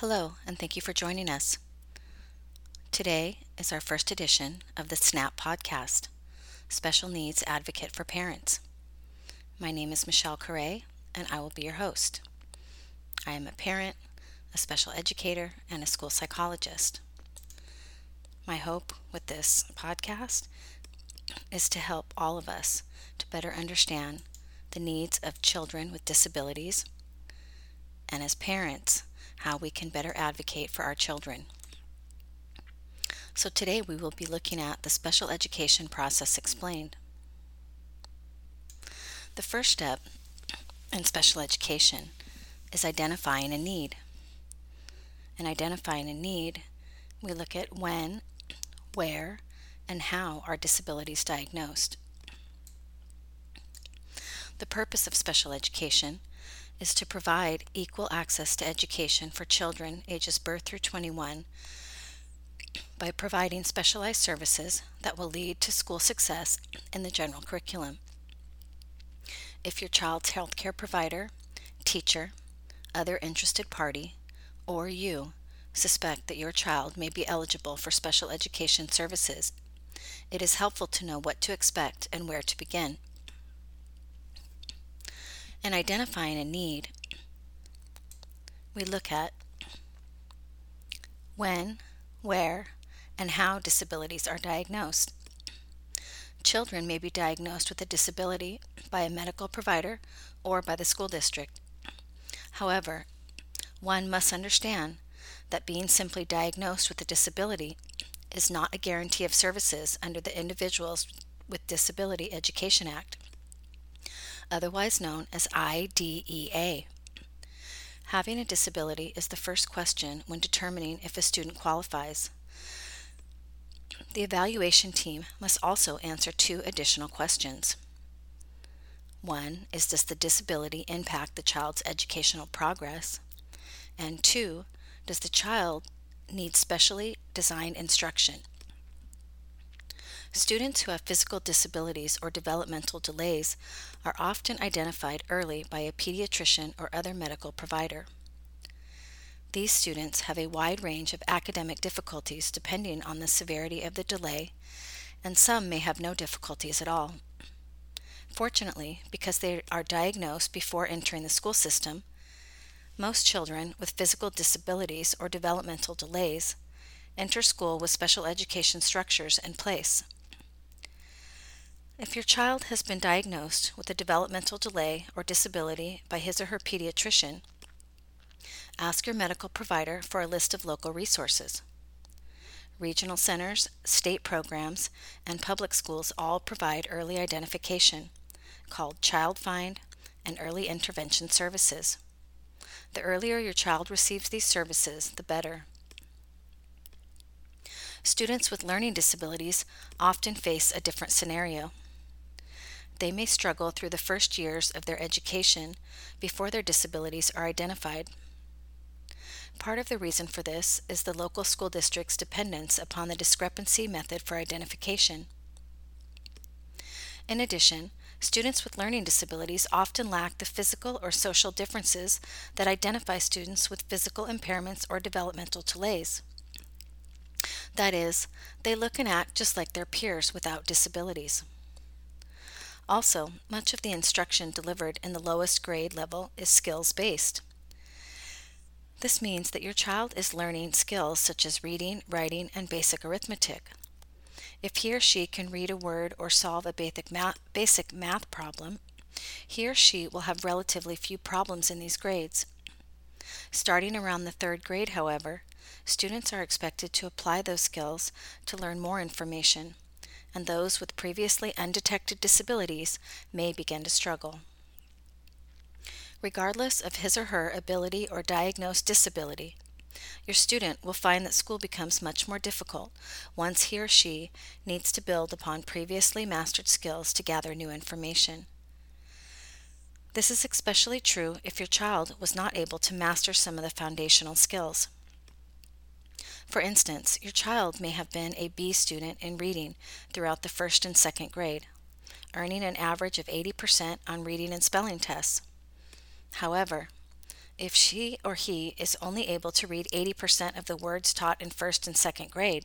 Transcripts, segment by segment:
Hello, and thank you for joining us. Today is our first edition of the SNAP podcast, Special Needs Advocate for Parents. My name is Michelle Correa, and I will be your host. I am a parent, a special educator, and a school psychologist. My hope with this podcast is to help all of us to better understand the needs of children with disabilities, and as parents, how we can better advocate for our children. So today we will be looking at the special education process explained. The first step in special education is identifying a need. In identifying a need, we look at when, where, and how are disabilities diagnosed. The purpose of special education is to provide equal access to education for children ages birth through 21 by providing specialized services that will lead to school success in the general curriculum. If your child's healthcare provider, teacher, other interested party, or you suspect that your child may be eligible for special education services, it is helpful to know what to expect and where to begin. In identifying a need, we look at when, where, and how disabilities are diagnosed. Children may be diagnosed with a disability by a medical provider or by the school district. However, one must understand that being simply diagnosed with a disability is not a guarantee of services under the Individuals with Disability Education Act otherwise known as IDEA. Having a disability is the first question when determining if a student qualifies. The evaluation team must also answer two additional questions. One is Does the disability impact the child's educational progress? And two, Does the child need specially designed instruction? Students who have physical disabilities or developmental delays are often identified early by a pediatrician or other medical provider. These students have a wide range of academic difficulties depending on the severity of the delay, and some may have no difficulties at all. Fortunately, because they are diagnosed before entering the school system, most children with physical disabilities or developmental delays enter school with special education structures in place. If your child has been diagnosed with a developmental delay or disability by his or her pediatrician, ask your medical provider for a list of local resources. Regional centers, state programs, and public schools all provide early identification, called Child Find and Early Intervention Services. The earlier your child receives these services, the better. Students with learning disabilities often face a different scenario they may struggle through the first years of their education before their disabilities are identified. Part of the reason for this is the local school district's dependence upon the discrepancy method for identification. In addition, students with learning disabilities often lack the physical or social differences that identify students with physical impairments or developmental delays. That is, they look and act just like their peers without disabilities. Also, much of the instruction delivered in the lowest grade level is skills based. This means that your child is learning skills such as reading, writing, and basic arithmetic. If he or she can read a word or solve a basic math, basic math problem, he or she will have relatively few problems in these grades. Starting around the third grade, however, students are expected to apply those skills to learn more information and those with previously undetected disabilities may begin to struggle. Regardless of his or her ability or diagnosed disability, your student will find that school becomes much more difficult once he or she needs to build upon previously mastered skills to gather new information. This is especially true if your child was not able to master some of the foundational skills. For instance, your child may have been a B student in reading throughout the first and second grade, earning an average of 80% on reading and spelling tests. However, if she or he is only able to read 80% of the words taught in first and second grade?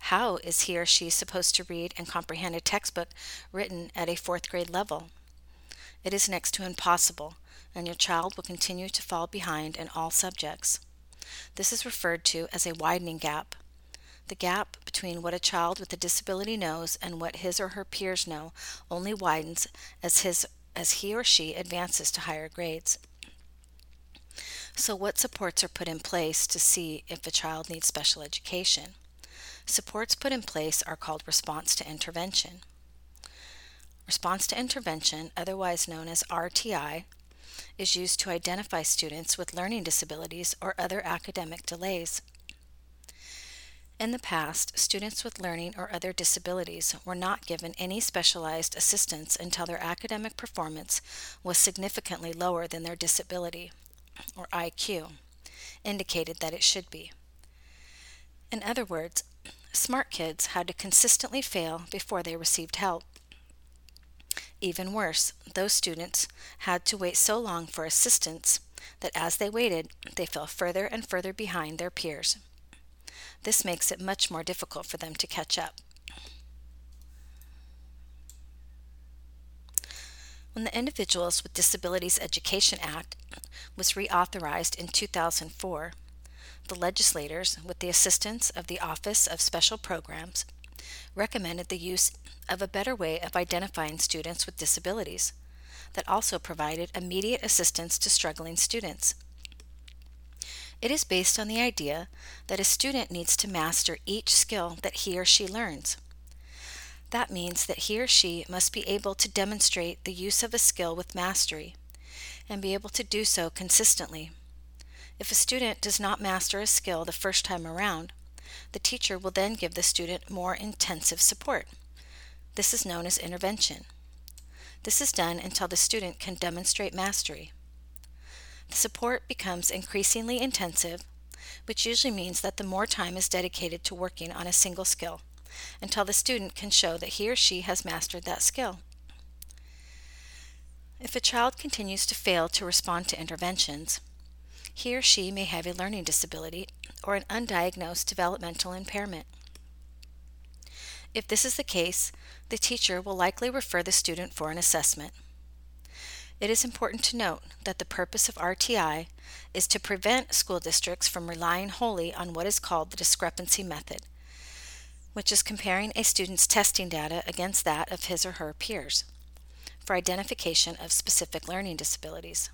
How is he or she supposed to read and comprehend a textbook written at a fourth grade level? It is next to impossible, and your child will continue to fall behind in all subjects. This is referred to as a widening gap. The gap between what a child with a disability knows and what his or her peers know only widens as his as he or she advances to higher grades. So what supports are put in place to see if a child needs special education? Supports put in place are called response to intervention. Response to intervention, otherwise known as RTI, is used to identify students with learning disabilities or other academic delays. In the past, students with learning or other disabilities were not given any specialized assistance until their academic performance was significantly lower than their disability, or IQ, indicated that it should be. In other words, smart kids had to consistently fail before they received help. Even worse, those students had to wait so long for assistance that as they waited, they fell further and further behind their peers. This makes it much more difficult for them to catch up. When the Individuals with Disabilities Education Act was reauthorized in 2004, the legislators, with the assistance of the Office of Special Programs, recommended the use of a better way of identifying students with disabilities that also provided immediate assistance to struggling students. It is based on the idea that a student needs to master each skill that he or she learns. That means that he or she must be able to demonstrate the use of a skill with mastery and be able to do so consistently. If a student does not master a skill the first time around, the teacher will then give the student more intensive support. This is known as intervention. This is done until the student can demonstrate mastery. The support becomes increasingly intensive, which usually means that the more time is dedicated to working on a single skill until the student can show that he or she has mastered that skill. If a child continues to fail to respond to interventions, he or she may have a learning disability or an undiagnosed developmental impairment. If this is the case, the teacher will likely refer the student for an assessment. It is important to note that the purpose of RTI is to prevent school districts from relying wholly on what is called the discrepancy method, which is comparing a student's testing data against that of his or her peers for identification of specific learning disabilities.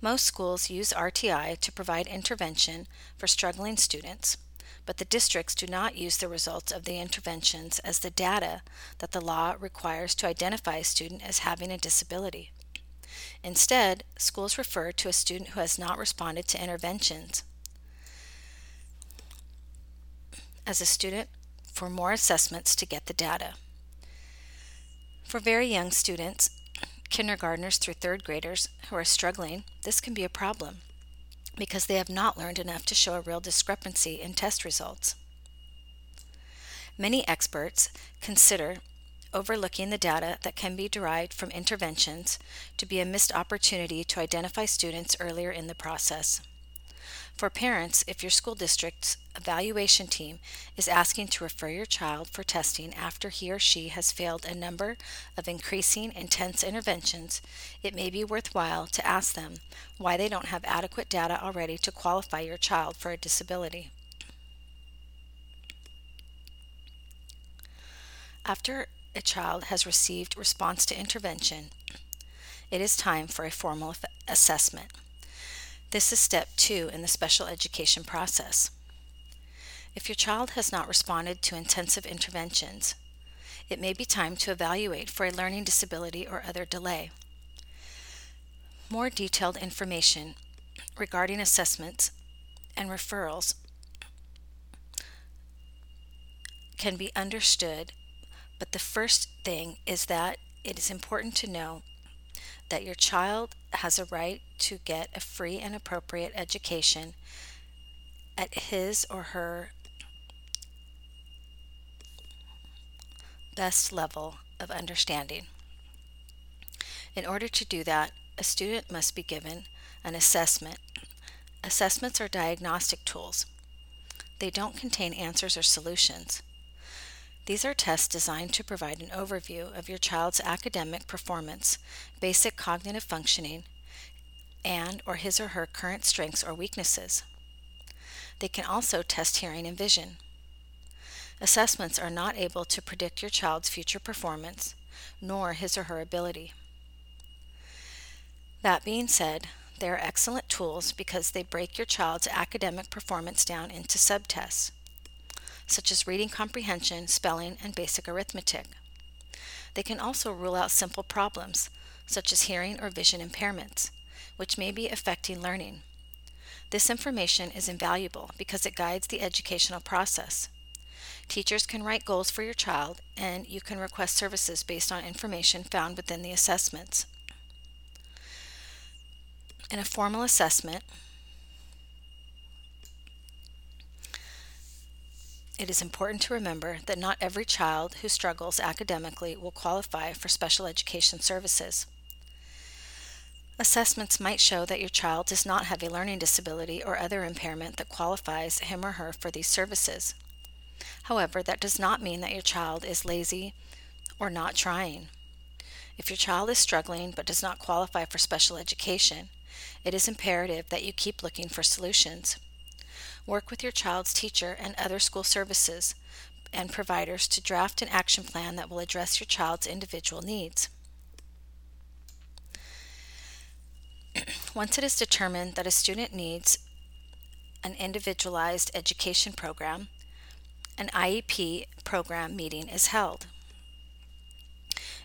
Most schools use RTI to provide intervention for struggling students, but the districts do not use the results of the interventions as the data that the law requires to identify a student as having a disability. Instead, schools refer to a student who has not responded to interventions as a student for more assessments to get the data. For very young students, kindergartners through third graders who are struggling, this can be a problem because they have not learned enough to show a real discrepancy in test results. Many experts consider overlooking the data that can be derived from interventions to be a missed opportunity to identify students earlier in the process. For parents, if your school district's evaluation team is asking to refer your child for testing after he or she has failed a number of increasing intense interventions, it may be worthwhile to ask them why they don't have adequate data already to qualify your child for a disability. After a child has received response to intervention, it is time for a formal assessment. This is step two in the special education process. If your child has not responded to intensive interventions, it may be time to evaluate for a learning disability or other delay. More detailed information regarding assessments and referrals can be understood, but the first thing is that it is important to know that your child has a right to get a free and appropriate education at his or her best level of understanding. In order to do that, a student must be given An assessment. Assessments are diagnostic tools. They don't contain answers or solutions. These are tests designed to provide an overview of your child's academic performance, basic cognitive functioning, and or his or her current strengths or weaknesses. They can also test hearing and vision. Assessments are not able to predict your child's future performance, nor his or her ability. That being said, they are excellent tools because they break your child's academic performance down into subtests, such as reading comprehension, spelling, and basic arithmetic. They can also rule out simple problems, such as hearing or vision impairments, which may be affecting learning. This information is invaluable because it guides the educational process. Teachers can write goals for your child, and you can request services based on information found within the assessments. In a formal assessment, it is important to remember that not every child who struggles academically will qualify for special education services. Assessments might show that your child does not have a learning disability or other impairment that qualifies him or her for these services. However, that does not mean that your child is lazy or not trying. If your child is struggling but does not qualify for special education, it is imperative that you keep looking for solutions. Work with your child's teacher and other school services and providers to draft an action plan that will address your child's individual needs. Once it is determined that a student needs an individualized education program, an IEP program meeting is held.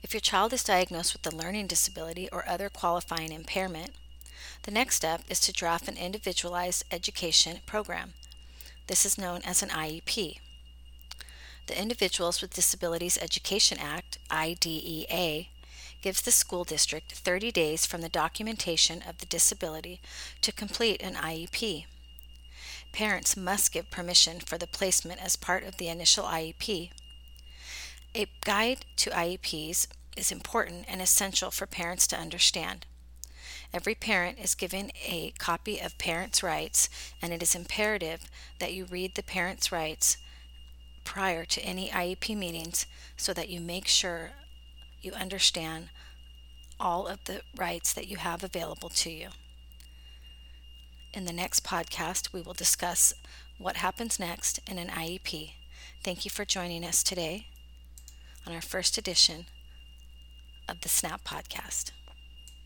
If your child is diagnosed with a learning disability or other qualifying impairment, the next step is to draft an individualized education program. This is known as an IEP. The Individuals with Disabilities Education Act, IDEA, gives the school district 30 days from the documentation of the disability to complete an IEP. Parents must give permission for the placement as part of the initial IEP. A guide to IEPs is important and essential for parents to understand. Every parent is given a copy of Parents' Rights, and it is imperative that you read the Parents' Rights prior to any IEP meetings so that you make sure you understand all of the rights that you have available to you. In the next podcast, we will discuss what happens next in an IEP. Thank you for joining us today on our first edition of the SNAP podcast.